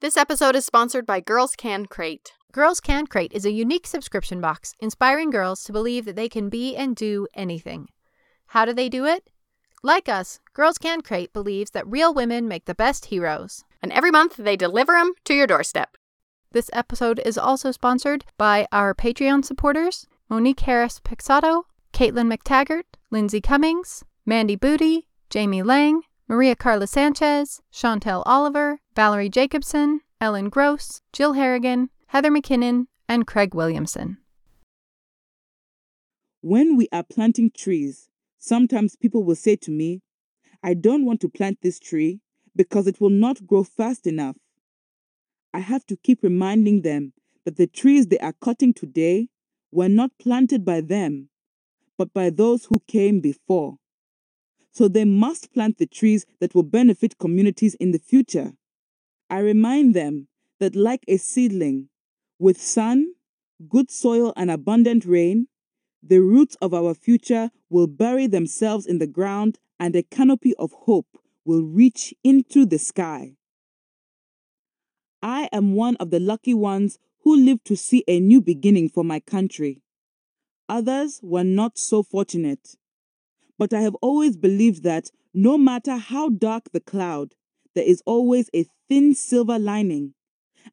This episode is sponsored by Girls Can Crate. Girls Can Crate is a unique subscription box inspiring girls to believe that they can be and do anything. How do they do it? Like us, Girls Can Crate believes that real women make the best heroes. And every month they deliver them to your doorstep. This episode is also sponsored by our Patreon supporters Monique Harris Pixato, Caitlin McTaggart, Lindsay Cummings, Mandy Booty, Jamie Lang, Maria Carla Sanchez, Chantel Oliver, Valerie Jacobson, Ellen Gross, Jill Harrigan, Heather McKinnon, and Craig Williamson. When we are planting trees, sometimes people will say to me, I don't want to plant this tree because it will not grow fast enough. I have to keep reminding them that the trees they are cutting today were not planted by them, but by those who came before. So they must plant the trees that will benefit communities in the future. I remind them that, like a seedling, with sun, good soil, and abundant rain, the roots of our future will bury themselves in the ground and a canopy of hope will reach into the sky. I am one of the lucky ones who lived to see a new beginning for my country. Others were not so fortunate. But I have always believed that no matter how dark the cloud, there is always a thin silver lining,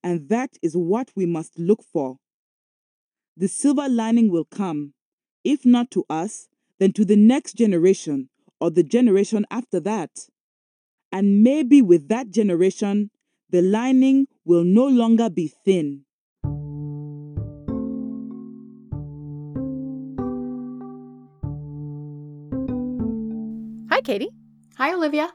and that is what we must look for. The silver lining will come, if not to us, then to the next generation or the generation after that. And maybe with that generation, the lining will no longer be thin. Katie. Hi, Olivia.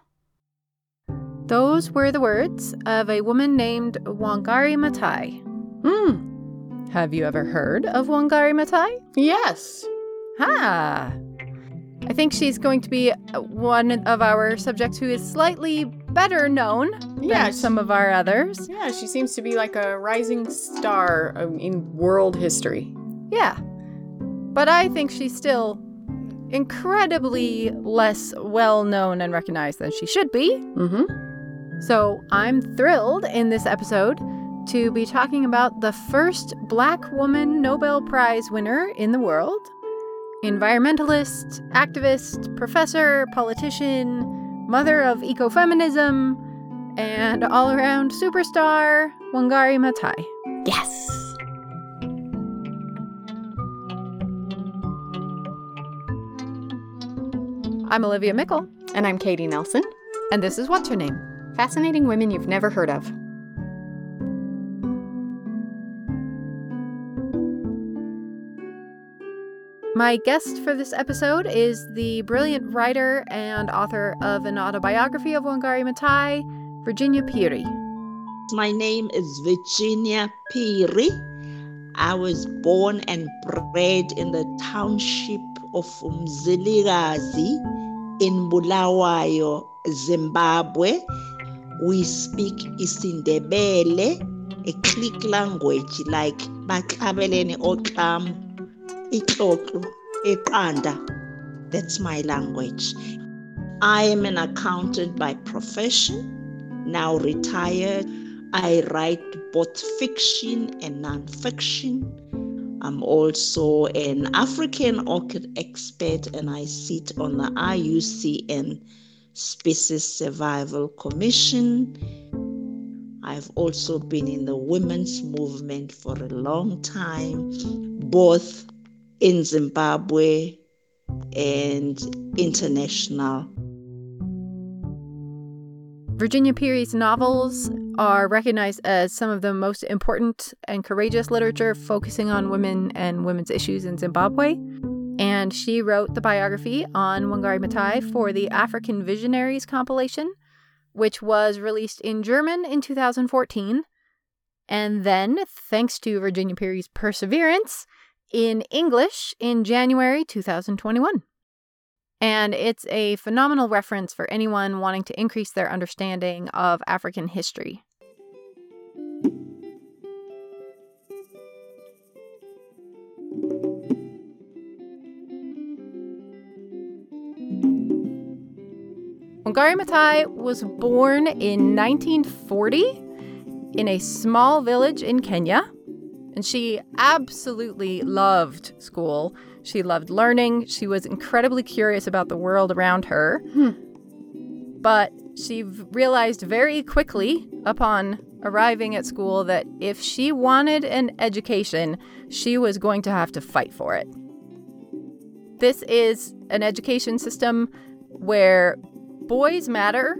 Those were the words of a woman named Wangari Maathai. Hmm. Have you ever heard of Wangari Maathai? Yes. Ah. I think she's going to be one of our subjects who is slightly better known Yeah, than some of our others. Yeah, she seems to be like a rising star um, in world history. Yeah. But I think she's still incredibly less well known and recognized than she should be. Mm-hmm. So I'm thrilled in this episode to be talking about the first black woman Nobel Prize winner in the world environmentalist, activist, professor, politician, mother of ecofeminism, and all around superstar, Wangari Maathai. Yes. I'm Olivia Meikle, And I'm Katie Nelson. and this is What's Her Name? Fascinating women you've never heard of. My guest for this episode is the brilliant writer and author of an autobiography of Wangari Maathai, Virginia Phiri. My name is Virginia Phiri. I was born and bred in the township of Umzilikazi in Bulawayo, Zimbabwe. We speak Isindebele, a click language like Baklabeleni Oklam, Itlotlu, Eqanda. That's my language. I am an accountant by profession, now retired. I write both fiction and nonfiction. I'm also an African orchid expert and I sit on the IUCN Species Survival Commission. I've also been in the women's movement for a long time, both in Zimbabwe and international. Virginia Phiri's novels are recognized as some of the most important and courageous literature focusing on women and women's issues in Zimbabwe. And she wrote the biography on Wangari Maathai for the African Visionaries compilation, which was released in German in 2014. And then, thanks to Virginia Phiri's perseverance, in English in January 2021. And it's a phenomenal reference for anyone wanting to increase their understanding of African history. Wangari Maathai was born in 1940 in a small village in Kenya. And she absolutely loved school. She loved learning. She was incredibly curious about the world around her. Hmm. But she realized very quickly upon arriving at school that if she wanted an education, she was going to have to fight for it. This is an education system where boys matter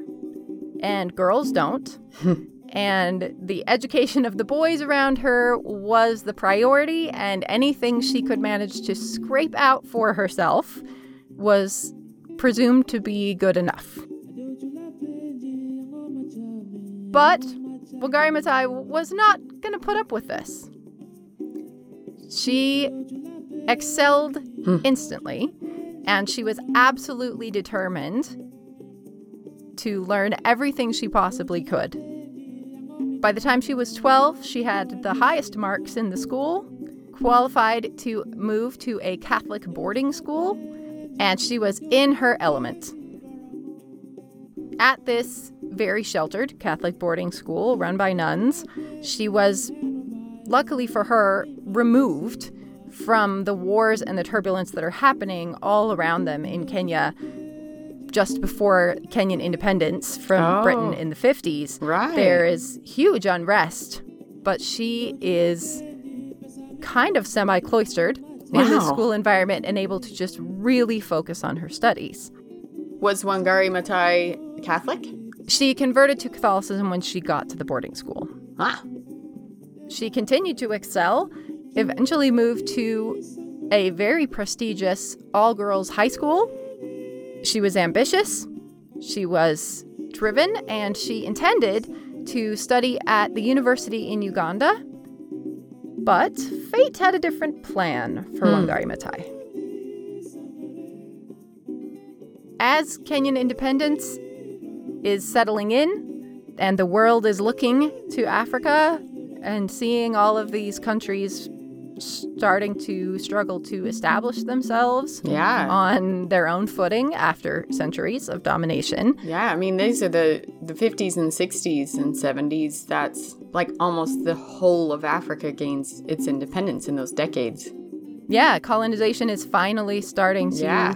and girls don't. and the education of the boys around her was the priority, and anything she could manage to scrape out for herself was presumed to be good enough. But Wangari Maathai was not going to put up with this. She excelled hmm. instantly, and she was absolutely determined to learn everything she possibly could. By the time she was 12, she had the highest marks in the school, qualified to move to a Catholic boarding school, and she was in her element. At this very sheltered Catholic boarding school run by nuns, she was, luckily for her, removed from the wars and the turbulence that are happening all around them in Kenya just before Kenyan independence from Oh. Britain in the 50s. Right. There is huge unrest, but she is kind of semi cloistered in the school environment and able to just really focus on her studies. Was Wangari Maathai Catholic? She converted to Catholicism when she got to the boarding school. Ah. She continued to excel, eventually moved to a very prestigious all girls high school. She was ambitious, she was driven, and she intended to study at the university in Uganda. But fate had a different plan for Hmm. Wangari Maathai. As Kenyan independence is settling in and the world is looking to Africa and seeing all of these countries starting to struggle to establish themselves Yeah. on their own footing after centuries of domination. Yeah, I mean these are the the 50s and 60s and 70s. That's like almost the whole of Africa gains its independence in those decades. Yeah, colonization is finally starting to Yeah.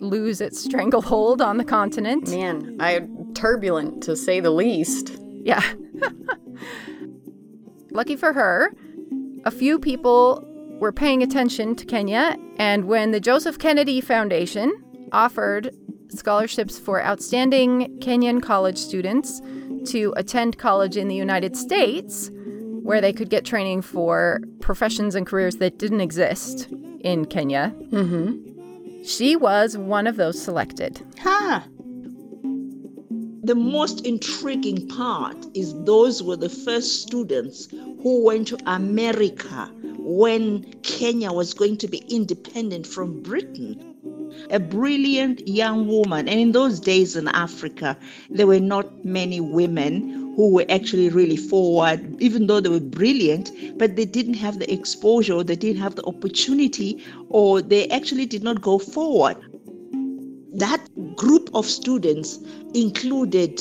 lose its stranglehold on the continent. Man, I turbulent to say the least. Yeah. Lucky for her, a few people were paying attention to Kenya, and when the Joseph Kennedy Foundation offered scholarships for outstanding Kenyan college students to attend college in the United States, where they could get training for professions and careers that didn't exist in Kenya, Mm-hmm. she was one of those selected. Ha! The most intriguing part is those were the first students who went to America when Kenya was going to be independent from Britain. A brilliant young woman, and in those days in Africa, there were not many women who were actually really forward, even though they were brilliant, but they didn't have the exposure, they didn't have the opportunity, or they actually did not go forward that group of students included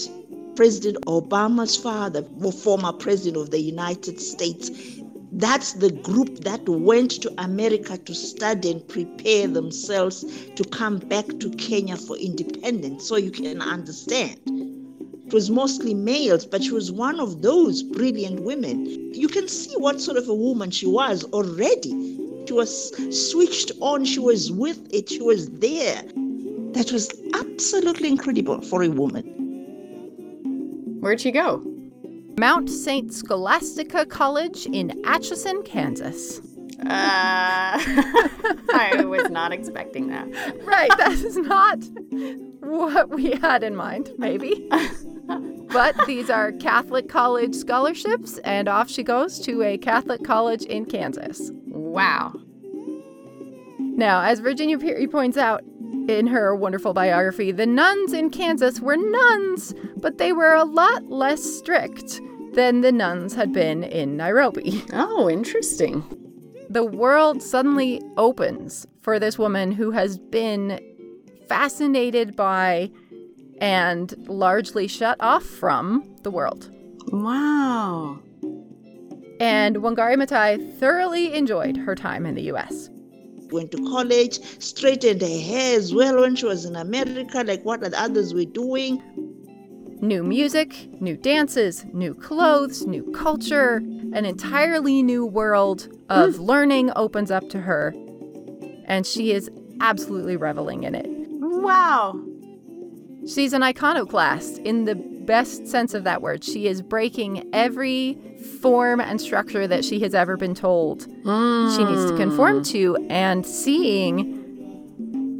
President Obama's father, former president of the United States. That's the group that went to America to study and prepare themselves to come back to Kenya for independence, so you can understand. It was mostly males, but she was one of those brilliant women. You can see what sort of a woman she was already. She was switched on, she was with it, she was there. That was absolutely incredible for a woman. Where'd she go? Mount St. Scholastica College in Atchison, Kansas. Uh, I was not expecting that. Right, that is not what we had in mind, maybe. but these are Catholic college scholarships, and off she goes to a Catholic college in Kansas. Wow. Now, as Virginia Phiri points out in her wonderful biography, the nuns in Kansas were nuns, but they were a lot less strict than the nuns had been in Nairobi. Oh, interesting. The world suddenly opens for this woman who has been fascinated by and largely shut off from the world. Wow. And Wangari Maathai thoroughly enjoyed her time in the US. Went to college, straightened her hair as well when she was in America, like what the others were doing. New music, new dances, new clothes, new culture, an entirely new world of hmm. learning opens up to her. And she is absolutely reveling in it. Wow. She's an iconoclast in the best sense of that word. She is breaking every form and structure that she has ever been told she needs to conform hmm. to and seeing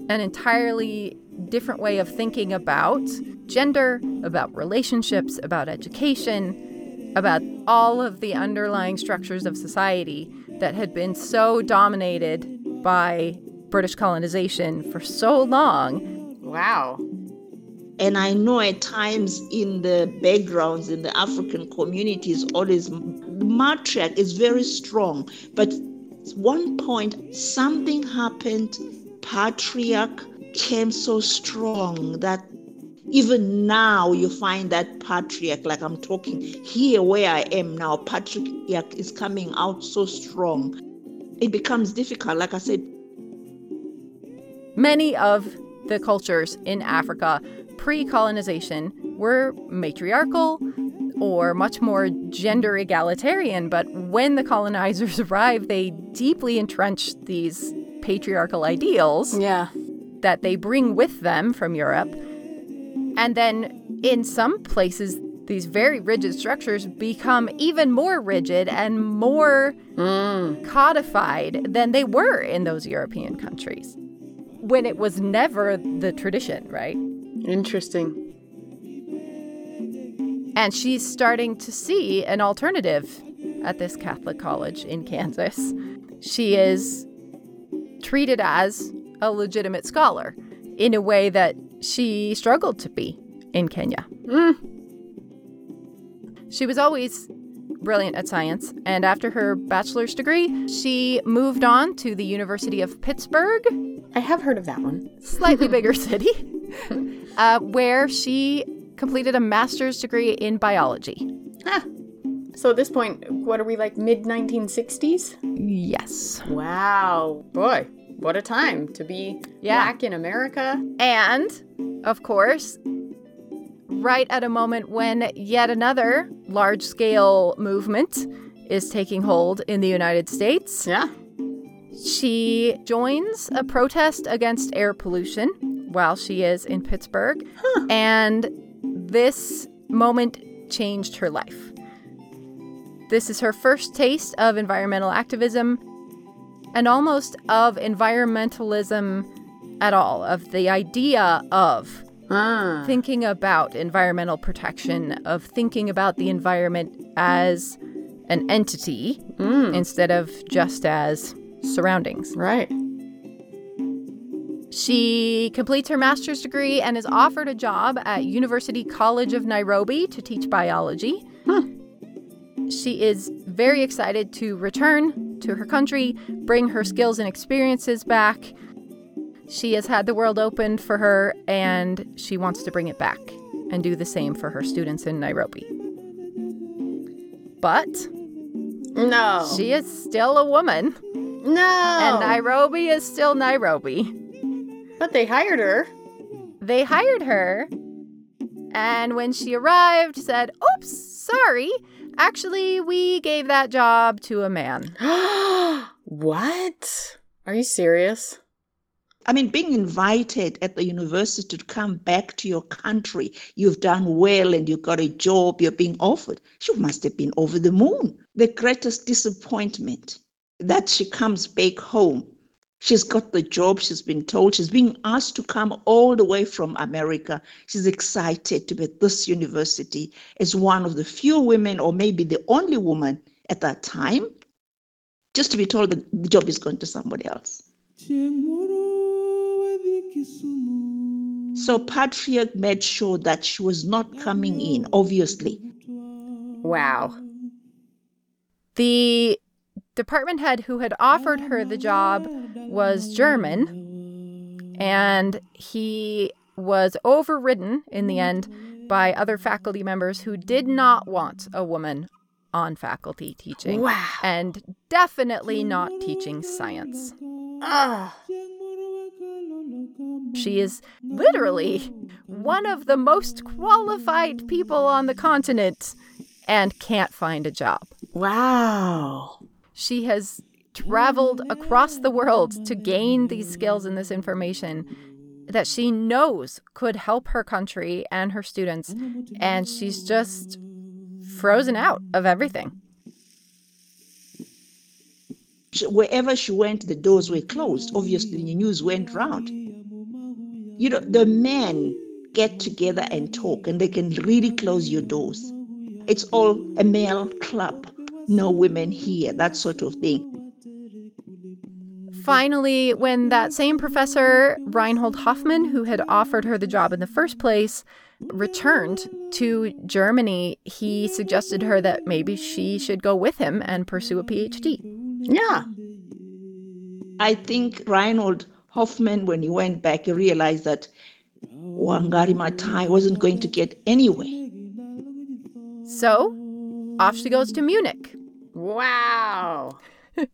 an entirely different way of thinking about gender, about relationships, about education, about all of the underlying structures of society that had been so dominated by British colonization for so long. Wow. And I know at times in the backgrounds in the African communities, always the matriarch is very strong. But one point, something happened, patriarch came so strong that even now you find that patriarch, like I'm talking here where I am now, patriarch is coming out so strong. It becomes difficult, like I said, Many of the cultures in Africa pre colonization were matriarchal or much more gender egalitarian, but when the colonizers arrived, they deeply entrenched these patriarchal ideals Yeah. that they bring with them from Europe. And then in some places, these very rigid structures become even more rigid and more mm. codified than they were in those European countries when it was never the tradition, right? Interesting. And she's starting to see an alternative at this Catholic college in Kansas. She is treated as a legitimate scholar in a way that she struggled to be in Kenya. Mm. She was always brilliant at science, and after her bachelor's degree, she moved on to the University of Pittsburgh, I have heard of that one. slightly bigger city, uh, where she completed a master's degree in biology. Ah. So at this point, what are we like mid 1960s? Yes. Wow. Boy, what a time to be Yeah. black in America. And, of course, right at a moment when yet another large scale movement is taking hold in the United States, Yeah. she joins a protest against air pollution while she is in Pittsburgh. And this moment changed her life. This is her first taste of environmental activism and almost of environmentalism at all, of the idea of Ah. thinking about environmental protection, of thinking about the environment as an entity instead of just as surroundings. Right. She completes her master's degree and is offered a job at University College of Nairobi to teach biology. She is very excited to return to her country, bring her skills and experiences back. She has had the world opened for her and she wants to bring it back and do the same for her students in Nairobi. But No. she is still a woman, no. and Nairobi is still Nairobi. but they hired her. They hired her, and when she arrived, said, Oops, sorry. Actually, we gave that job to a man. what? Are you serious? I mean, being invited at the university to come back to your country, you've done well and you've got a job, you're being offered. She must have been over the moon. The greatest disappointment that she comes back home She's got the job. She's been told she's being asked to come all the way from America. She's excited to be at this university as one of the few women, or maybe the only woman at that time, just to be told that the job is going to somebody else. So Patriarch made sure that she was not coming in, obviously. Wow. The department head who had offered her the job was German, and he was overridden in the end by other faculty members who did not want a woman on faculty teaching. Wow. And definitely not teaching science. Ah. She is literally one of the most qualified people on the continent and can't find a job. Wow. She has traveled across the world to gain these skills and this information that she knows could help her country and her students. And she's just frozen out of everything. Wherever she went, the doors were closed. Obviously, the news went round. You know, the men get together and talk, and they can really close your doors. It's all a male club, no women here, that sort of thing. Finally, when that same professor, Reinhold Hoffman, who had offered her the job in the first place, returned to Germany, he suggested to her that maybe she should go with him and pursue a PhD. Yeah. I think Reinhold Hoffman, when he went back, he realized that oh, Wangari Maathai wasn't going to get anywhere. So, off she goes to Munich. Wow.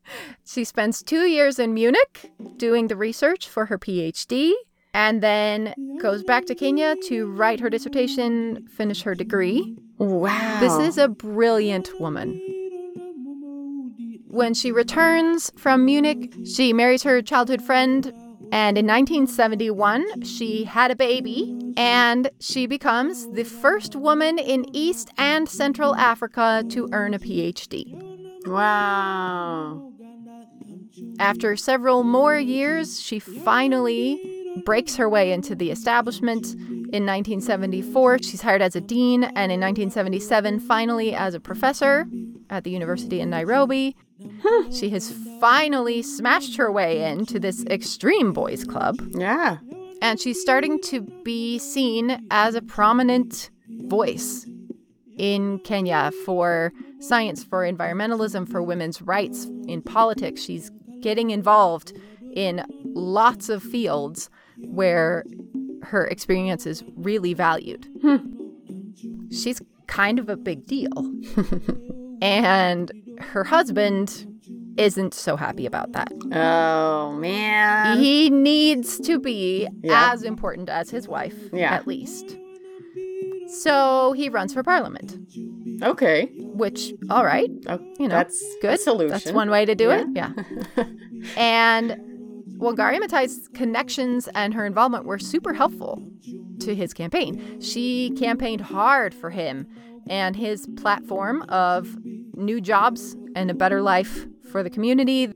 She spends two years in Munich doing the research for her PhD and then goes back to Kenya to write her dissertation, finish her degree. Wow. This is a brilliant woman. When she returns from Munich, she marries her childhood friend, and in 1971, she had a baby, and she becomes the first woman in East and Central Africa to earn a PhD. Wow. After several more years, she finally breaks her way into the establishment. In 1974, she's hired as a dean, and in 1977, finally as a professor at the University in Nairobi. She has finally smashed her way into this extreme boys club, Yeah. and she's starting to be seen as a prominent voice in Kenya for science, for environmentalism, for women's rights, in politics. She's getting involved in lots of fields where her experience is really valued. Hmm. She's kind of a big deal. and her husband isn't so happy about that. Oh man. He needs to be Yeah. as important as his wife, Yeah. at least. So he runs for parliament, okay. which, all right, Oh, you know, that's good. Solution. That's one way to do Yeah. it. Yeah. and Wangari Maathai's connections and her involvement were super helpful to his campaign. She campaigned hard for him and his platform of new jobs and a better life for the community.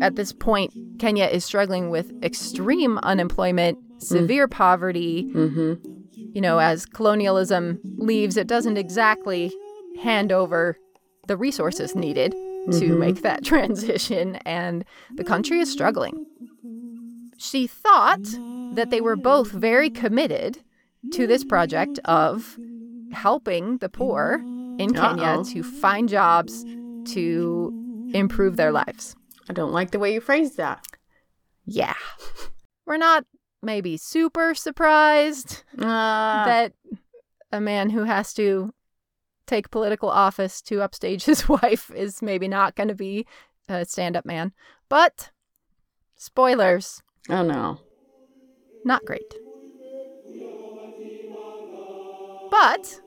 At this point, Kenya is struggling with extreme unemployment, severe poverty. Mm-hmm. You know, as colonialism leaves, it doesn't exactly hand over the resources needed to Mhm. make that transition, and the country is struggling. She thought that they were both very committed to this project of helping the poor in Kenya Uh-oh. to find jobs to improve their lives. I don't like the way you phrased that. Yeah. We're not maybe super surprised Uh, that a man who has to take political office to upstage his wife is maybe not going to be a stand up man. But spoilers, oh no. not great. But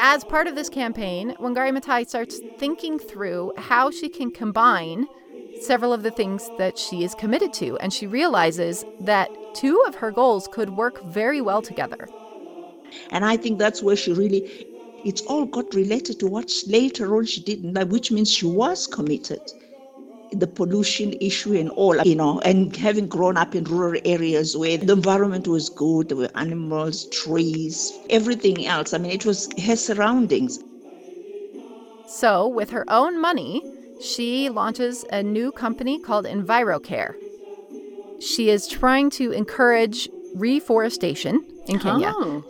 as part of this campaign, Wangari Maathai starts thinking through how she can combine several of the things that she is committed to, and she realizes that two of her goals could work very well together. And I think that's where she really, it's all got related to what later on she did, which means she was committed. the pollution issue and all, you know, and having grown up in rural areas where the environment was good, there were animals, trees, everything else. I mean, it was her surroundings. So, with her own money, she launches a new company called EnviroCare. She is trying to encourage reforestation in Kenya. Oh.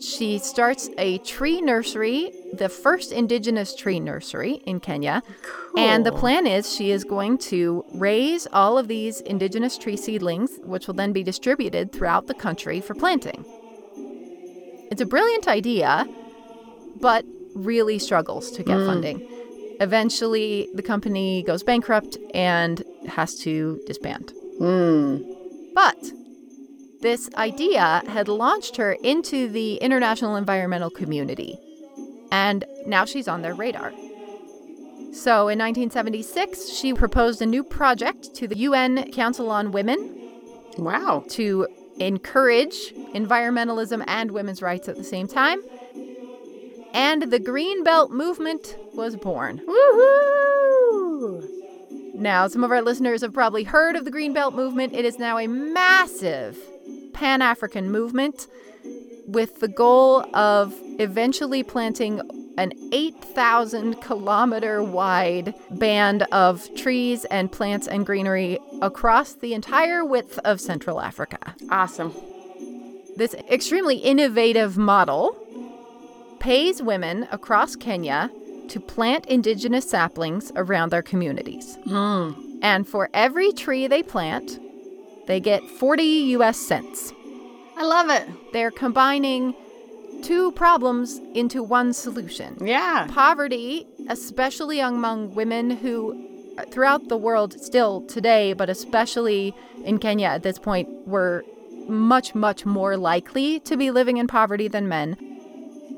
She starts a tree nursery, the first indigenous tree nursery in Kenya. And the plan is she is going to raise all of these indigenous tree seedlings, which will then be distributed throughout the country for planting. It's a brilliant idea, but really struggles to get funding. Eventually, the company goes bankrupt and has to disband. Hmm. But this idea had launched her into the international environmental community, and now she's on their radar. So in 1976, she proposed a new project to the UN Council on Women Wow. to encourage environmentalism and women's rights at the same time. And the Green Belt movement was born. Woohoo! Now, some of our listeners have probably heard of the Green Belt movement. It is now a massive pan African movement with the goal of eventually planting an 8,000 kilometer wide band of trees and plants and greenery across the entire width of Central Africa. Awesome. This extremely innovative model pays women across Kenya to plant indigenous saplings around their communities. Hmm. And for every tree they plant, they get 40 US cents. I love it. They're combining two problems into one solution. Yeah. Poverty, especially among women who, uh, throughout the world still today, but especially in Kenya at this point, were much, much more likely to be living in poverty than men,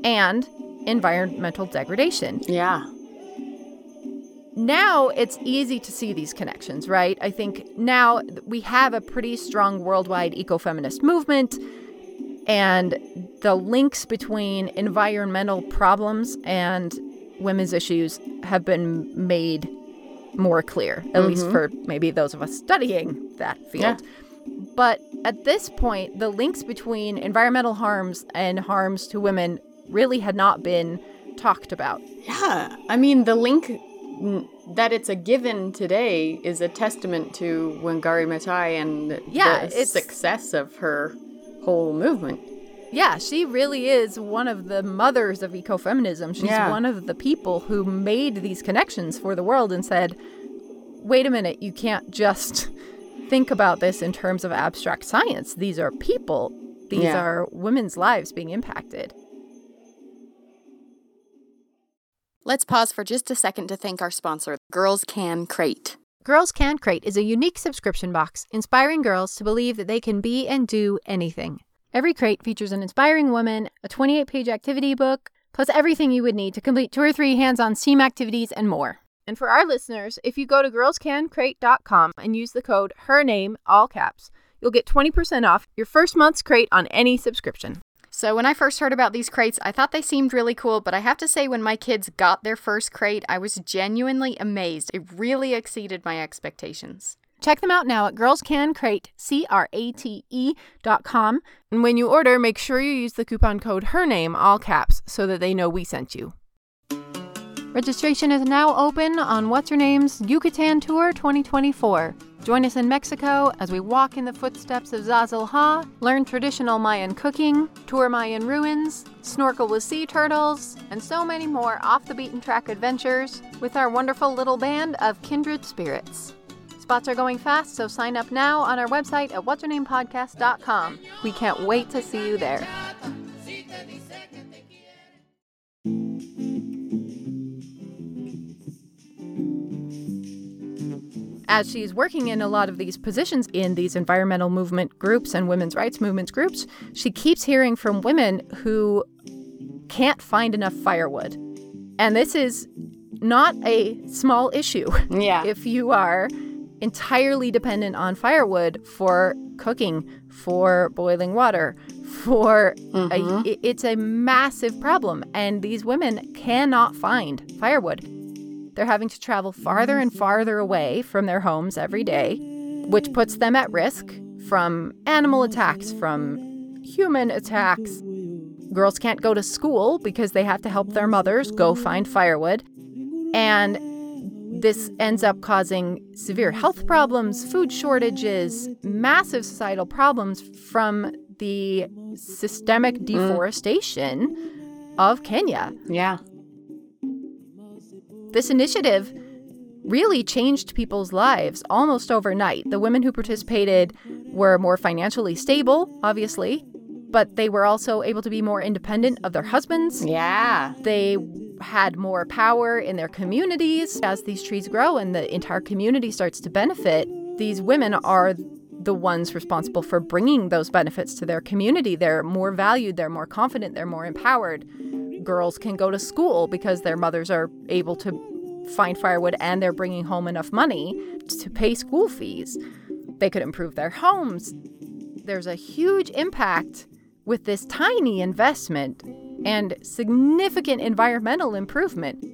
and environmental degradation. Yeah. Now it's easy to see these connections, right? I think now we have a pretty strong worldwide ecofeminist movement, and the links between environmental problems and women's issues have been made more clear, at mm-hmm. least for maybe those of us studying that field. But at this point, the links between environmental harms and harms to women really had not been talked about. Yeah. I mean, the link that it's a given today is a testament to Wangari Maathai and Yeah, the success of her whole movement. Yeah, she really is one of the mothers of ecofeminism. She's Yeah. one of the people who made these connections for the world and said, wait a minute, you can't just think about this in terms of abstract science. These are people, these Yeah. are women's lives being impacted. Let's pause for just a second to thank our sponsor, Girls Can Crate. Girls Can Crate is a unique subscription box inspiring girls to believe that they can be and do anything. Every crate features an inspiring woman, a 28 page activity book, plus everything you would need to complete two or three hands on STEAM activities and more. And for our listeners, if you go to girlscancrate.com and use the code her name, all caps, you'll get 20% off your first month's crate on any subscription. So, when I first heard about these crates, I thought they seemed really cool, but I have to say, when my kids got their first crate, I was genuinely amazed. It really exceeded my expectations. Check them out now at girlscancrate, C-R-A-T-E dot com. And when you order, make sure you use the coupon code her name, all caps, so that they know we sent you. Registration is now open on What's Her Name's Yucatan Tour 2024. Join us in Mexico as we walk in the footsteps of Zazil Ha, learn traditional Mayan cooking, tour Mayan ruins, snorkel with sea turtles, and so many more off the beaten track adventures with our wonderful little band of kindred spirits. Spots are going fast, so sign up now on our website at whatshernamepodcast.com. We can't wait to see you there. As she's working in a lot of these positions in these environmental movement groups and women's rights movements groups, she keeps hearing from women who can't find enough firewood. And this is not a small issue. Yeah. if you are entirely dependent on firewood for cooking, for boiling water, for a, mm-hmm. i- it's a massive problem and these women cannot find firewood. They're having to travel farther and farther away from their homes every day, which puts them at risk from animal attacks, from human attacks. Girls can't go to school because they have to help their mothers go find firewood. And this ends up causing severe health problems, food shortages, massive societal problems from the systemic mm. deforestation of Kenya. Yeah. This initiative really changed people's lives almost overnight. The women who participated were more financially stable, obviously, but they were also able to be more independent of their husbands. Yeah. They had more power in their communities as these trees grow and the entire community starts to benefit. These women are the ones responsible for bringing those benefits to their community. They're more valued, they're more confident, they're more empowered. Girls can go to school because their mothers are able to find firewood and they're bringing home enough money to pay school fees. They could improve their homes. There's a huge impact with this tiny investment and significant environmental improvement.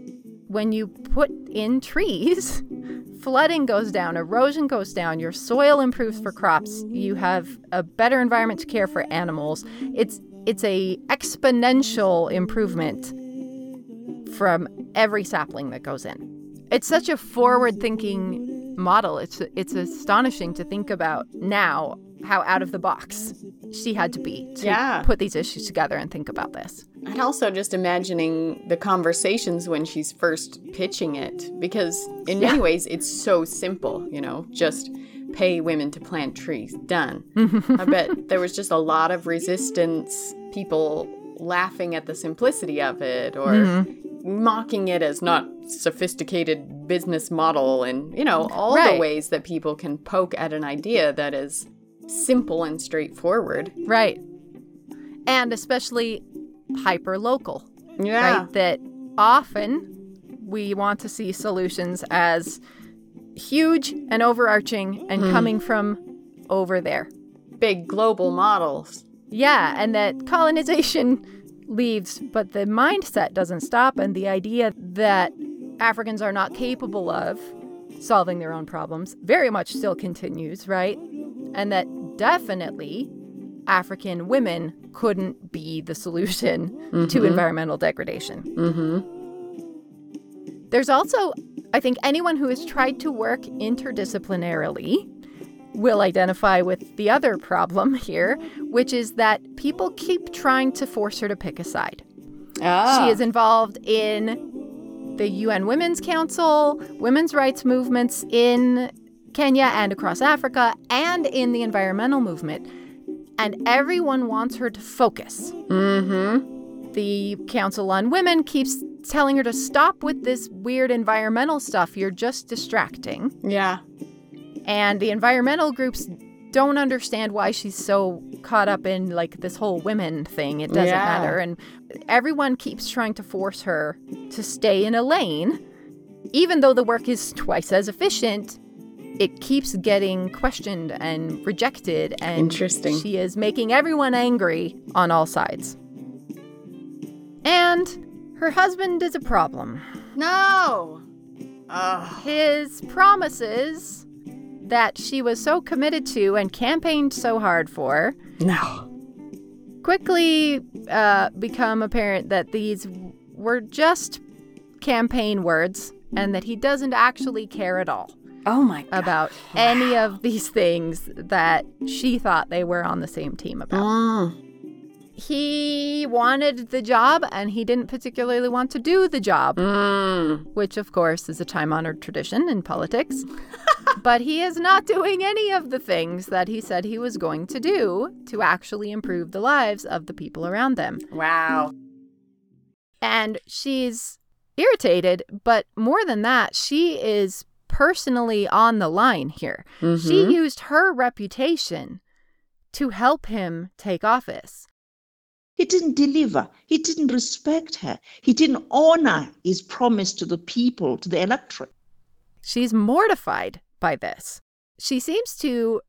When you put in trees, flooding goes down, erosion goes down, your soil improves for crops, you have a better environment to care for animals. It's it's a exponential improvement from every sapling that goes in. It's such a forward-thinking model. It's it's astonishing to think about now how out of the box she had to be to Yeah. put these issues together and think about this. And also just imagining the conversations when she's first pitching it, because in many ways it's so simple, you know, just pay women to plant trees. Done. I bet there was just a lot of resistance, people laughing at the simplicity of it or mm-hmm. mocking it as not sophisticated business model and, you know, all Right. the ways that people can poke at an idea that is simple and straightforward. Right. And especially hyper local, Yeah. right? That often we want to see solutions as huge and overarching and mm-hmm. coming from over there. Big global models. Yeah, and that colonization leaves, but the mindset doesn't stop, and the idea that Africans are not capable of solving their own problems very much still continues, right? And that definitely African women couldn't be the solution to mm-hmm. environmental degradation. Mm-hmm. There's also, I think, anyone who has tried to work interdisciplinarily will identify with the other problem here, which is that people keep trying to force her to pick a side. Ah. She is involved in the UN Women's Council, women's rights movements in Kenya and across Africa, and in the environmental movement. And everyone wants her to focus. Mm-hmm. The Council on Women keeps telling her to stop with this weird environmental stuff. You're just distracting. Yeah. And the environmental groups don't understand why she's so caught up in like this whole women thing. It doesn't Yeah. matter. And everyone keeps trying to force her to stay in a lane. Even though the work is twice as efficient, it keeps getting questioned and rejected. And Interesting. she is making everyone angry on all sides. Her husband is a problem No. Ugh. his promises that she was so committed to and campaigned so hard for No. quickly uh, become apparent that these were just campaign words and that he doesn't actually care at all Oh my god. about any of these things that she thought they were on the same team about. Mm. He wanted the job and he didn't particularly want to do the job. Mm. which of course is a time honored tradition in politics. but he is not doing any of the things that he said he was going to do to actually improve the lives of the people around them. Wow. And she's irritated, but more than that, she is personally on the line here. She Mhm. used her reputation to help him take office. He didn't deliver. He didn't respect her. He didn't honor his promise to the people, to the electorate. She's mortified by this. She seems to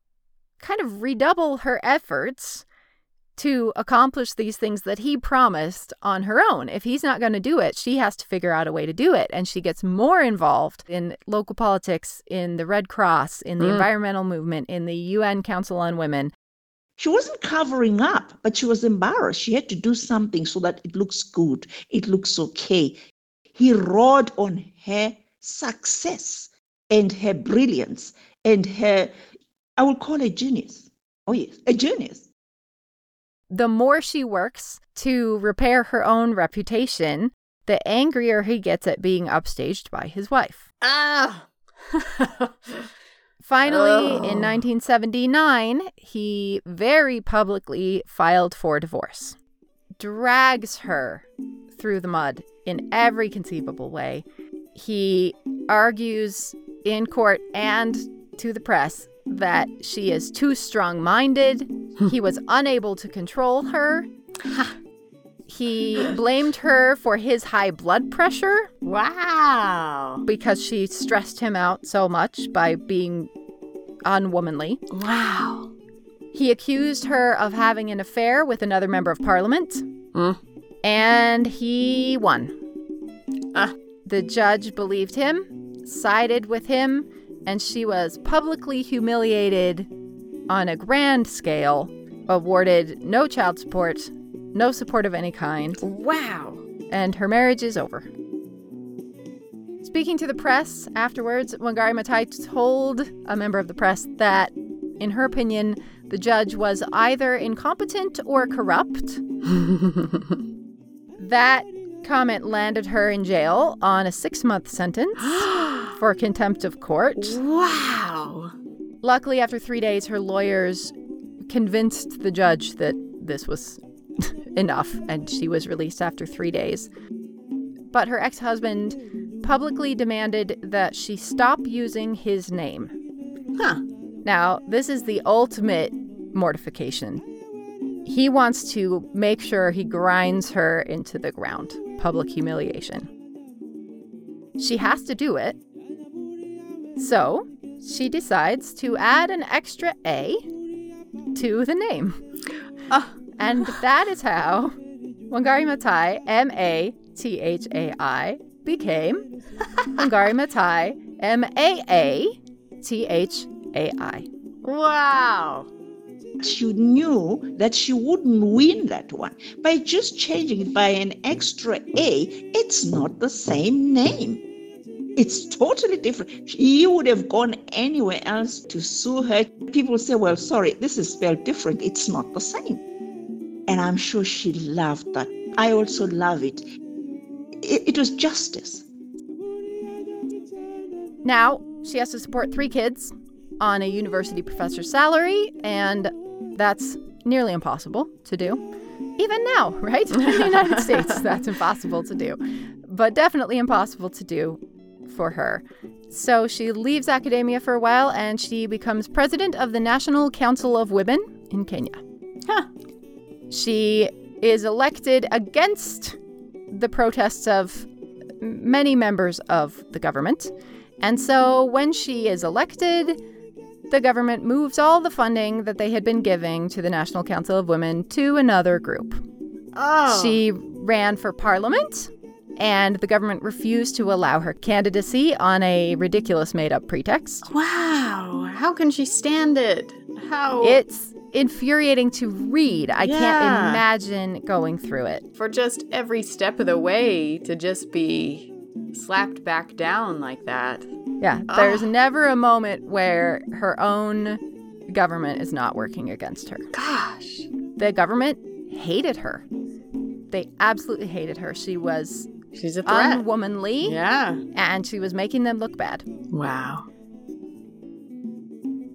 kind of redouble her efforts to accomplish these things that he promised on her own. If he's not going to do it, she has to figure out a way to do it. And she gets more involved in local politics, in the Red Cross, in the Mm. environmental movement, in the UN Council on Women. She wasn't covering up, but she was embarrassed. She had to do something so that it looks good, it looks okay. He roared on her success and her brilliance and her, I would call her genius. Oh, yes, a genius. The more she works to repair her own reputation, the angrier he gets at being upstaged by his wife. Ah. Finally, Oh. in 1979, he very publicly filed for divorce, drags her through the mud in every conceivable way. He argues in court and to the press that she is too strong minded. he was unable to control her. he blamed her for his high blood pressure wow. because she stressed him out so much by being unwomanly. Wow. He accused her of having an affair with another member of parliament, Mm. and he won. Ah. The judge believed him, sided with him, and she was publicly humiliated on a grand scale, awarded no child support, no support of any kind, Wow. and her marriage is over. Speaking to the press afterwards, Wangari Maathai told a member of the press that, in her opinion, the judge was either incompetent or corrupt. that comment landed her in jail on a six month sentence for contempt of court. wow. Luckily, after three days, her lawyers convinced the judge that this was enough and she was released after three days. But her ex husband publicly demanded that she stop using his name. Huh. Now, this is the ultimate mortification. He wants to make sure he grinds her into the ground. Public humiliation. She has to do it. So, she decides to add an extra A to the name. Ah. And that is how Wangari Mathai, M A T H A I, became Wangari Maathai, M A A T H A I. Wow. She knew that she wouldn't win that one. By just changing it by an extra A, it's not the same name. It's totally different. He would have gone anywhere else to sue her. People say, well, sorry, this is spelled different. It's not the same. And I'm sure she loved that. I also love it. It, it was justice. Now, she has to support three kids on a university professor's salary, and that's nearly impossible to do. Even now, right? In the United States, that's impossible to do, but definitely impossible to do for her. So she leaves academia for a while and she becomes president of the National Council of Women in Kenya. Huh. She is elected against the protests of many members of the government. And so when she is elected, the government moves all the funding that they had been giving to the National Council of Women to another group. Oh. She ran for parliament, and the government refused to allow her candidacy on a ridiculous made up pretext. Wow. How can she stand it? How? It's infuriating to read. I can't imagine going through it. for just every step of the way to just be slapped back down like that. Yeah, there's never a moment where her own government is not working against her. Gosh. The government hated her. They absolutely hated her. She was She's a threat. unwomanly yeah. and she was making them look bad. Wow.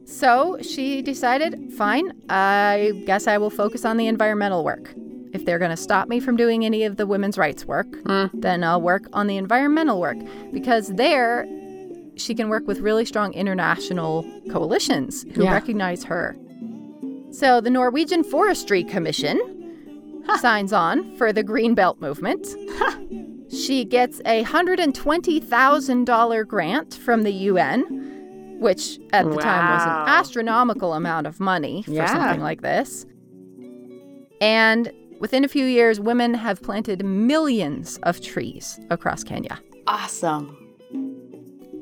So she decided, fine, I guess I will focus on the environmental work. If they're going to stop me from doing any of the women's rights work, Mm. then I'll work on the environmental work because there she can work with really strong international coalitions who Yeah. recognize her. So the Norwegian Forestry Commission signs on for the Green Belt movement. She gets a $120,000 grant from the UN, which at the time was an astronomical amount of money for Yeah. something like this. And within a few years, women have planted millions of trees across Kenya. Awesome.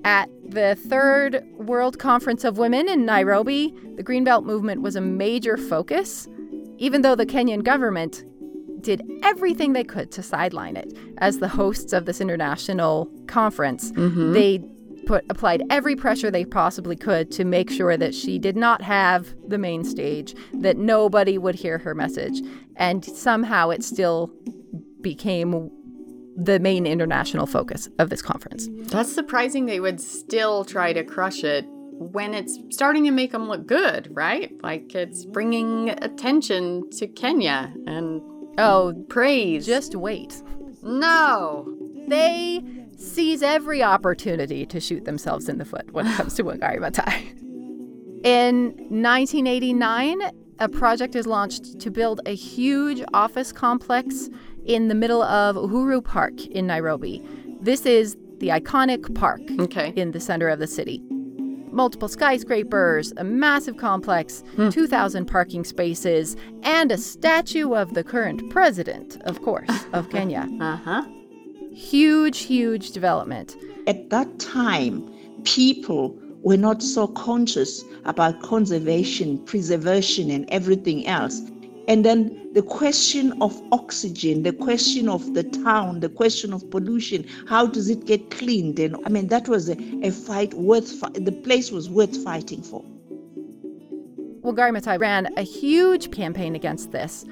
At the third World Conference of Women in Nairobi, the Greenbelt movement was a major focus, even though the Kenyan government did everything they could to sideline it. As the hosts of this international conference, mm-hmm. they put applied every pressure they possibly could to make sure that she did not have the main stage, that nobody would hear her message, and somehow it still became the main international focus of this conference. That's surprising they would still try to crush it when it's starting to make them look good, right? Like it's bringing attention to Kenya and Oh, praise. just wait. no. They seize every opportunity to shoot themselves in the foot when it comes to Wangari Maathai. In 1989, a project is launched to build a huge office complex in the middle of Uhuru Park in Nairobi. This is the iconic park Okay. in the center of the city. Multiple skyscrapers, a massive complex, 2,000 parking spaces, and a statue of the current president, of course, of Kenya. Uh huh. Huge, huge development. At that time, people were not so conscious about conservation, preservation, and everything else. And then the question of oxygen, the question of the town, the question of pollution, how does it get cleaned? And I mean, that was a, a fight worth, the place was worth fighting for. Wangari Maathai ran a huge campaign against this.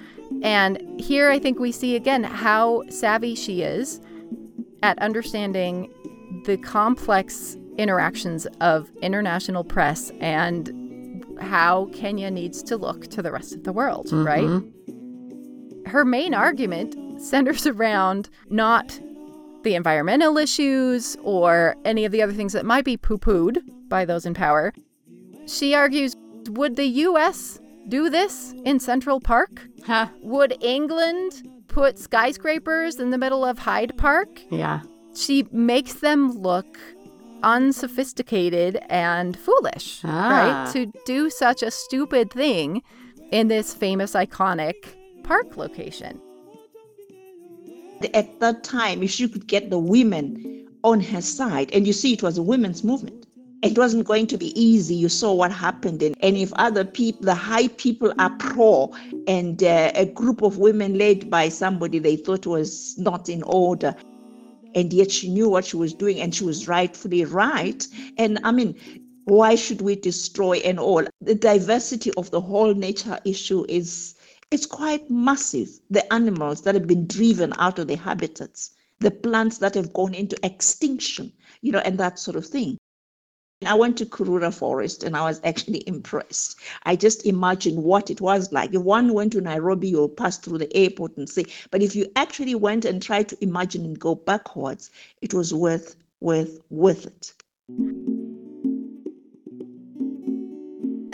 And here I think we see again how savvy she is at understanding the complex interactions of international press and how Kenya needs to look to the rest of the world, mm-hmm. right? Her main argument centers around not the environmental issues or any of the other things that might be poo pooed by those in power. She argues would the US do this in Central Park? Huh. Would England put skyscrapers in the middle of Hyde Park? Yeah. She makes them look unsophisticated and foolish, Ah. right? To do such a stupid thing in this famous iconic park location. At that time, if she could get the women on her side, and you see, it was a women's movement. It wasn't going to be easy. You saw what happened. And, and if other people, the high people are pro, and uh, a group of women led by somebody they thought was not in order, and yet she knew what she was doing and she was rightfully right. And I mean, why should we destroy and all? The diversity of the whole nature issue is it's quite massive. The animals that have been driven out of their habitats, the plants that have gone into extinction, you know, and that sort of thing. I went to Karura Forest and I was actually impressed. I just imagined what it was like. If one went to Nairobi, you'll pass through the airport and see. But if you actually went and tried to imagine and go backwards, it was worth worth worth it.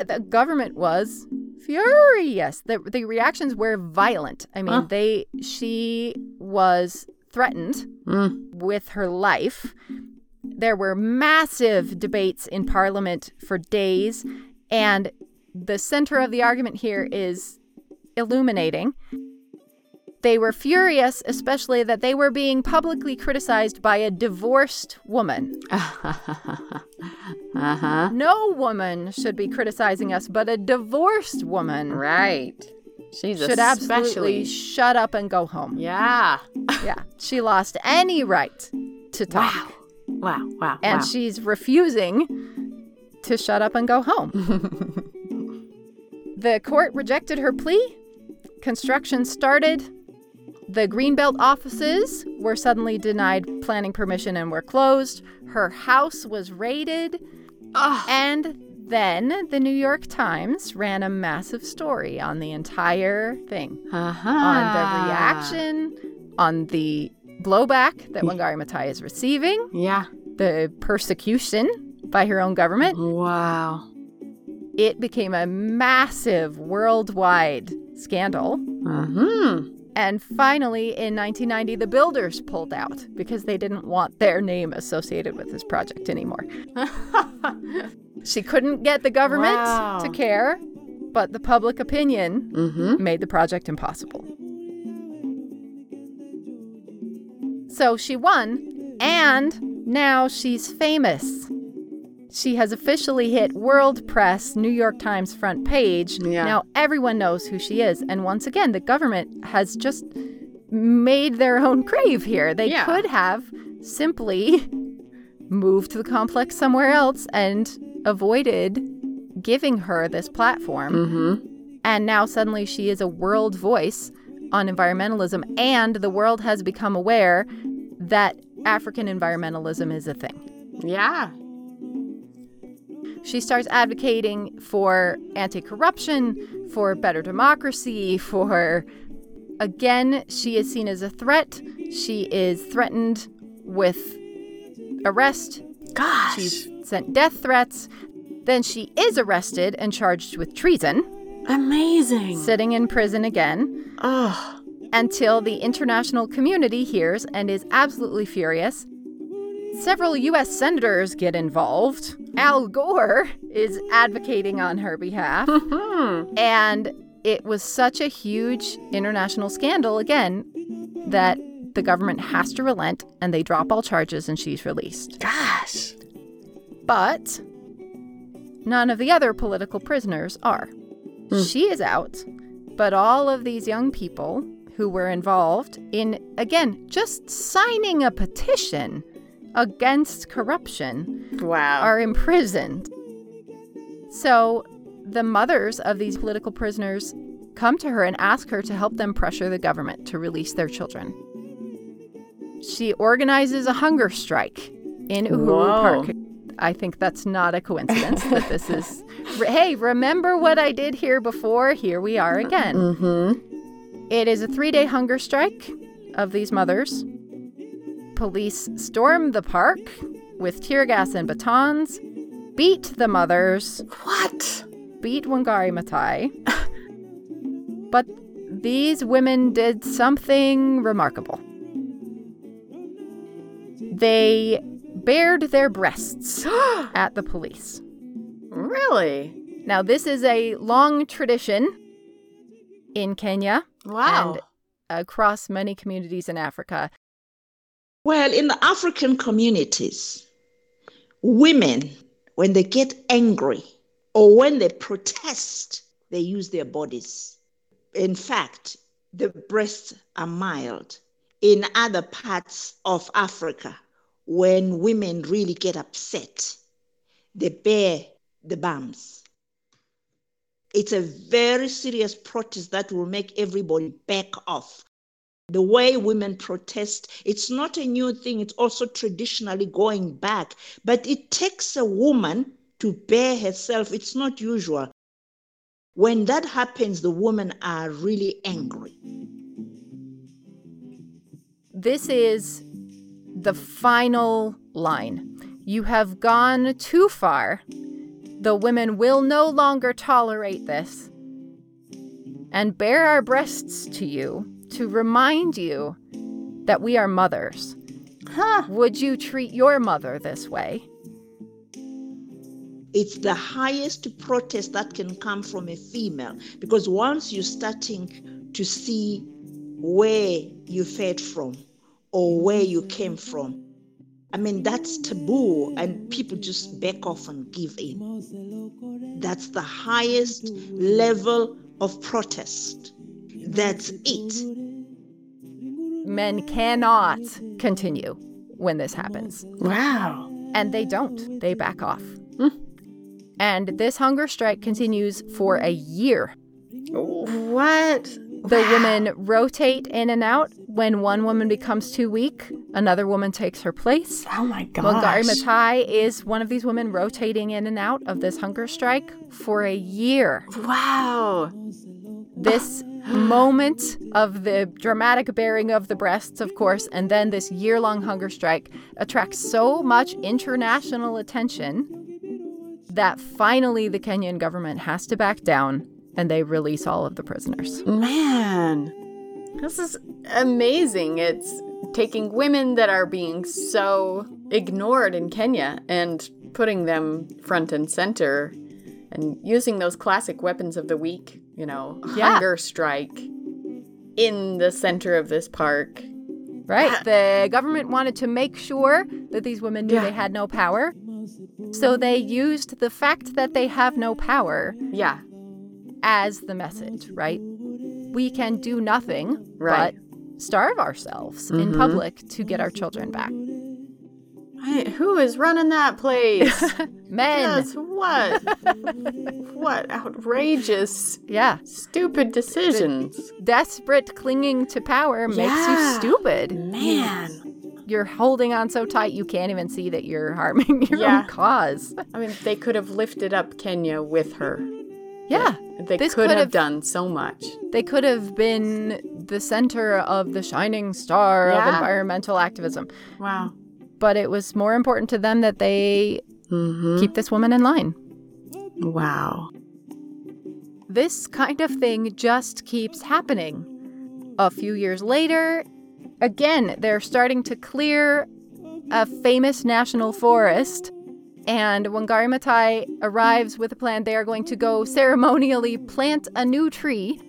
the government was furious. The the reactions were violent. I mean, Huh. they she was threatened Mm. with her life. There were massive debates in parliament for days, and the center of the argument here is illuminating. They were furious, especially that they were being publicly criticized by a divorced woman. uh huh. No woman should be criticizing us, but a divorced woman Right. She's should absolutely shut up and go home. Yeah. Yeah, she lost any right to talk. Wow. Wow. Wow. And wow. she's refusing to shut up and go home. the court rejected her plea. Construction started. The Greenbelt offices were suddenly denied planning permission and were closed. Her house was raided. Ugh. And then the New York Times ran a massive story on the entire thing uh-huh. on the reaction, on the blowback that Wangari Maathai is receiving, Yeah. the persecution by her own government. Wow. It became a massive worldwide scandal. Mm-hmm. And finally, in 1990, the builders pulled out because they didn't want their name associated with this project anymore. She couldn't get the government Wow. to care. But the public opinion Mm-hmm. made the project impossible. So she won, and now she's famous. She has officially hit world press, New York Times front page. Yeah. Now everyone knows who she is. And once again, the government has just made their own grave here. They Yeah. could have simply moved the complex somewhere else and avoided giving her this platform. Mm-hmm. And now suddenly she is a world voice on environmentalism, and the world has become aware that African environmentalism is a thing. Yeah. She starts advocating for anti corruption, for better democracy, for. Again, she is seen as a threat. She is threatened with arrest. Gosh. She's sent death threats. Then she is arrested and charged with treason, amazing. sitting in prison again. oh. until the international community hears and is absolutely furious. Several US senators get involved. Al Gore is advocating on her behalf. Hmm. and it was such a huge international scandal again that the government has to relent and they drop all charges and she's released. Gosh. But none of the other political prisoners are. Mm. She is out, but all of these young people who were involved in, again, just signing a petition against corruption Wow. are imprisoned. So the mothers of these political prisoners come to her and ask her to help them pressure the government to release their children. She organizes a hunger strike in Uhuru Whoa. Park. I think that's not a coincidence that this is. Hey, remember what I did here before? Here we are again. mm-hmm. It is a three day hunger strike of these mothers. Police storm the park with tear gas and batons, beat the mothers, What? beat Wangari Maathai. but these women did something remarkable. They bared their breasts at the police. Really? Now, this is a long tradition in Kenya Wow. and across many communities in Africa. Well, in the African communities, women, when they get angry or when they protest, they use their bodies. In fact, the breasts are mild. In other parts of Africa, when women really get upset, they bear the bums. It's a very serious protest that will make everybody back off. The way women protest it's not a new thing. It's also traditionally going back but it takes a woman to bear herself. It's not usual. When that happens the women are really angry. This is the final line. You have gone too far. The women will no longer tolerate this. And bare our breasts to you to remind you that we are mothers. Huh. Would you treat your mother this way? it's the highest protest that can come from a female because once you're starting to see where you fed from or where you came from i mean that's taboo and people just back off and give in that's the highest level of protest that's it Men cannot continue when this happens. Wow. And they don't. They back off. And this hunger strike continues for a year. What? The women rotate in and out. When one woman becomes too weak, another woman takes her place. Oh my gosh. Wangari Maathai is one of these women rotating in and out of this hunger strike for a year. Wow. This moment of the dramatic bearing of the breasts, of course, and then this year long hunger strike attracts so much international attention that finally the Kenyan government has to back down and they release all of the prisoners. Man. This is amazing. It's taking women that are being so ignored in Kenya and putting them front and center and using those classic weapons of the week, you know, Yeah. hunger strike in the center of this park. Right. The government wanted to make sure that these women knew Yeah. they had no power. So they used the fact that they have no power Yeah, as the message, right? We can do nothing Right. but starve ourselves in Mhm. public to get our children back. Who is running that place? Men. Yes, what? what outrageous, Yeah. stupid decisions. Desperate clinging to power makes Yeah. you stupid. Man. You're holding on so tight you can't even see that you're harming your Yeah. own cause. I mean, they could have lifted up Kenya with her. Yeah. They This could could have have- done so much. They could have been the center of the shining star of environmental activism. Wow. But it was more important to them that they Mm-hmm. keep this woman in line. Wow. This kind of thing just keeps happening. A few years later, again, they're starting to clear a famous national forest. And Wangari Maathai arrives with a plan. They are going to go ceremonially plant a new tree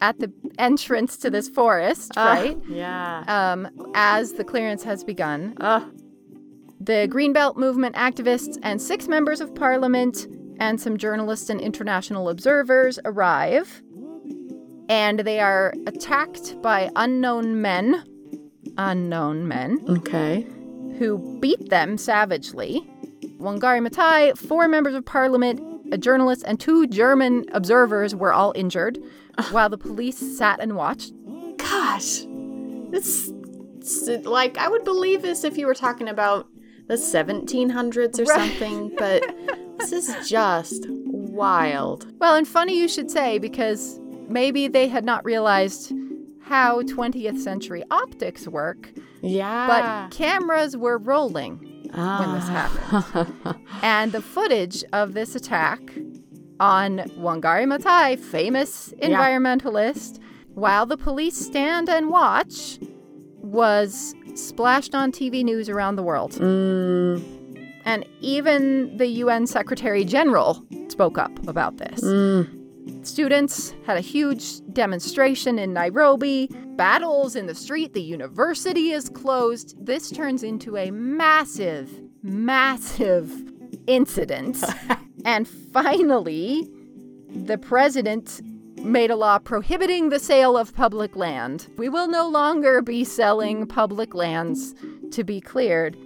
at the entrance to this forest, Ah, right? Yeah. Um, as the clearance has begun. Ah. The Greenbelt Movement activists and six members of parliament and some journalists and international observers arrive. And they are attacked by unknown men, unknown men, okay. who beat them savagely. Wangari Maathai, four members of parliament, a journalist, and two German observers were all injured, while the police sat and watched. Gosh. It's, it's like, I would believe this if you were talking about the 1700s or Right. something, but this is just wild. Well, and funny you should say, because maybe they had not realized how 20th century optics work, Yeah. but cameras were rolling when this happened. And the footage of this attack on Wangari Maathai, famous Yeah. environmentalist, while the police stand and watch, was splashed on TV news around the world. mm, And even the UN Secretary General spoke up about this. mm. Students had a huge demonstration in Nairobi, battles in the street, the university is closed. This turns into a massive, massive incident. and finally, the president made a law prohibiting the sale of public land. We will no longer be selling public lands to be cleared.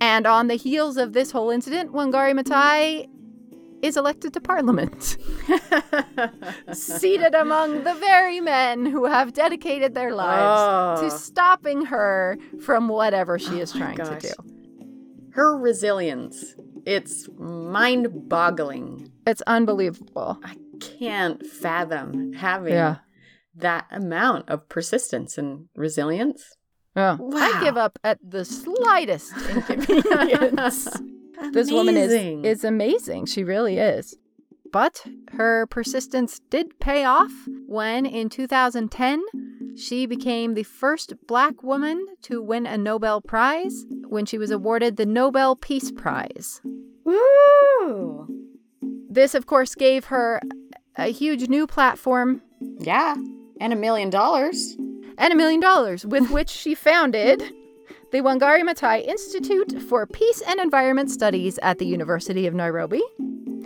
And on the heels of this whole incident, Wangari Maathai is elected to parliament, seated among the very men who have dedicated their lives Oh. to stopping her from whatever she oh is my trying to do. Her resilience. It's mind boggling. It's unbelievable. I can't fathom having Yeah. that amount of persistence and resilience. Yeah. Wow. I give up at the slightest inconvenience. this woman is Amazing. is amazing. She really is. But her persistence did pay off when in 2010 she became the first black woman to win a Nobel Prize when she was awarded the Nobel Peace Prize. Woo! This of course gave her a huge new platform Yeah. And a million dollars. and a million dollars with which she founded the Wangari Maathai Institute for Peace and Environment Studies at the University of Nairobi.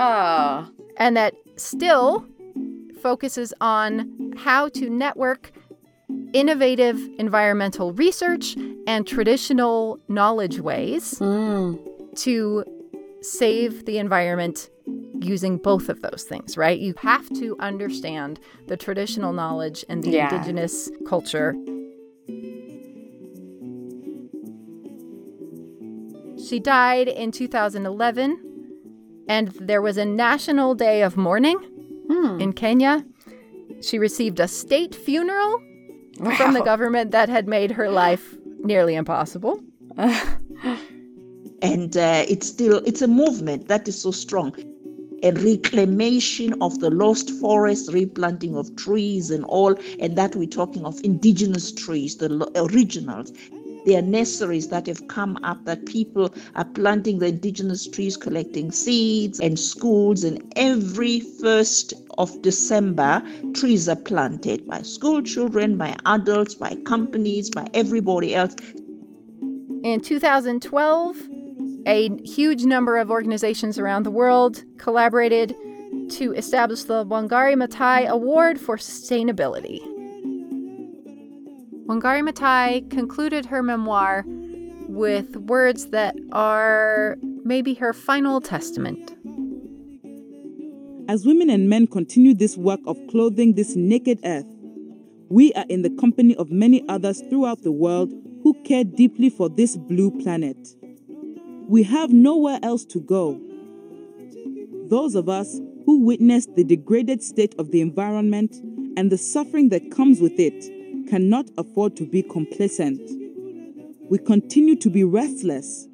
Ah. and that still focuses on how to network innovative environmental research and traditional knowledge ways Mm. to save the environment using both of those things, right? You have to understand the traditional knowledge and the Yeah. indigenous culture. She died in 2011, and there was a national day of mourning Hmm. in Kenya. She received a state funeral from the government that had made her life nearly impossible. and uh, it's still it's a movement that is so strong a reclamation of the lost forest replanting of trees and all and that we're talking of indigenous trees the originals There are nurseries that have come up that people are planting the indigenous trees, collecting seeds, and schools. And every first of December, trees are planted by school children, by adults, by companies, by everybody else. In 2012, a huge number of organizations around the world collaborated to establish the Wangari Maathai Award for Sustainability. Wangari Maathai concluded her memoir with words that are maybe her final testament. As women and men continue this work of clothing this naked earth, we are in the company of many others throughout the world who care deeply for this blue planet. We have nowhere else to go. Those of us who witnessed the degraded state of the environment and the suffering that comes with it cannot afford to be complacent. We continue to be restless.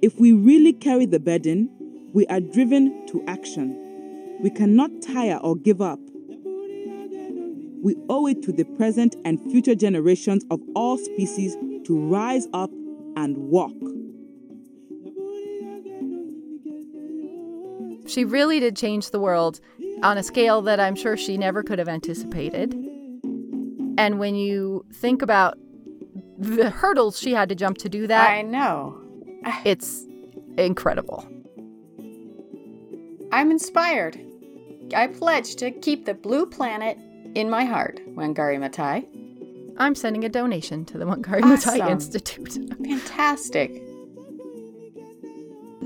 If we really carry the burden, we are driven to action. We cannot tire or give up. We owe it to the present and future generations of all species to rise up and walk. She really did change the world on a scale that I'm sure she never could have anticipated. And when you think about the hurdles she had to jump to do that, I know. it's incredible. I'm inspired. I pledge to keep the blue planet in my heart, Wangari Maathai. I'm sending a donation to the Wangari Maathai Awesome. Institute. Fantastic.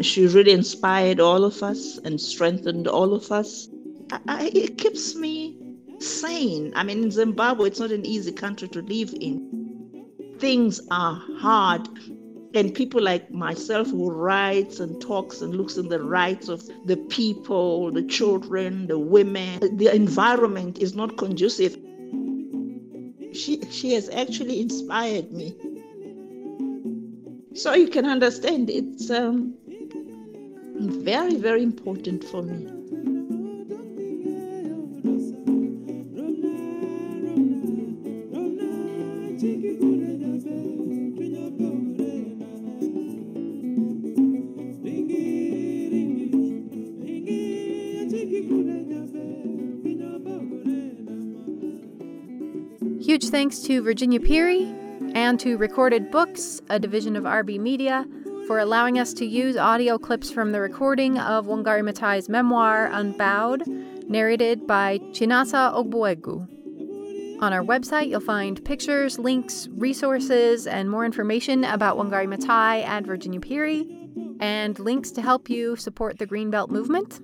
She really inspired all of us and strengthened all of us. I, I, it keeps me sane. I mean, in Zimbabwe, it's not an easy country to live in. Things are hard. And people like myself who writes and talks and looks in the rights of the people, the children, the women, the environment is not conducive. She, she has actually inspired me. So you can understand it's um, very, very important for me. To Virginia Phiri and to Recorded Books, a division of RB Media, for allowing us to use audio clips from the recording of Wangari Maathai's memoir, Unbowed, narrated by Chinasa Ogbuegu. On our website, you'll find pictures, links, resources, and more information about Wangari Maathai and Virginia Phiri, and links to help you support the Greenbelt movement.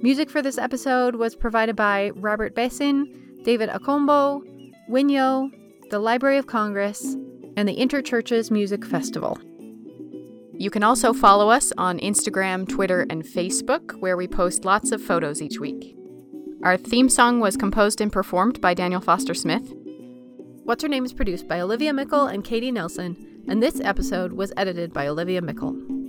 Music for this episode was provided by Robert Bessin, David Akombo, Winyo, the Library of Congress, and the Interchurches Music Festival. You can also follow us on Instagram, Twitter, and Facebook, where we post lots of photos each week. Our theme song was composed and performed by Daniel Foster Smith. What's Her Name is produced by Olivia Meikle and Katie Nelson, and this episode was edited by Olivia Meikle.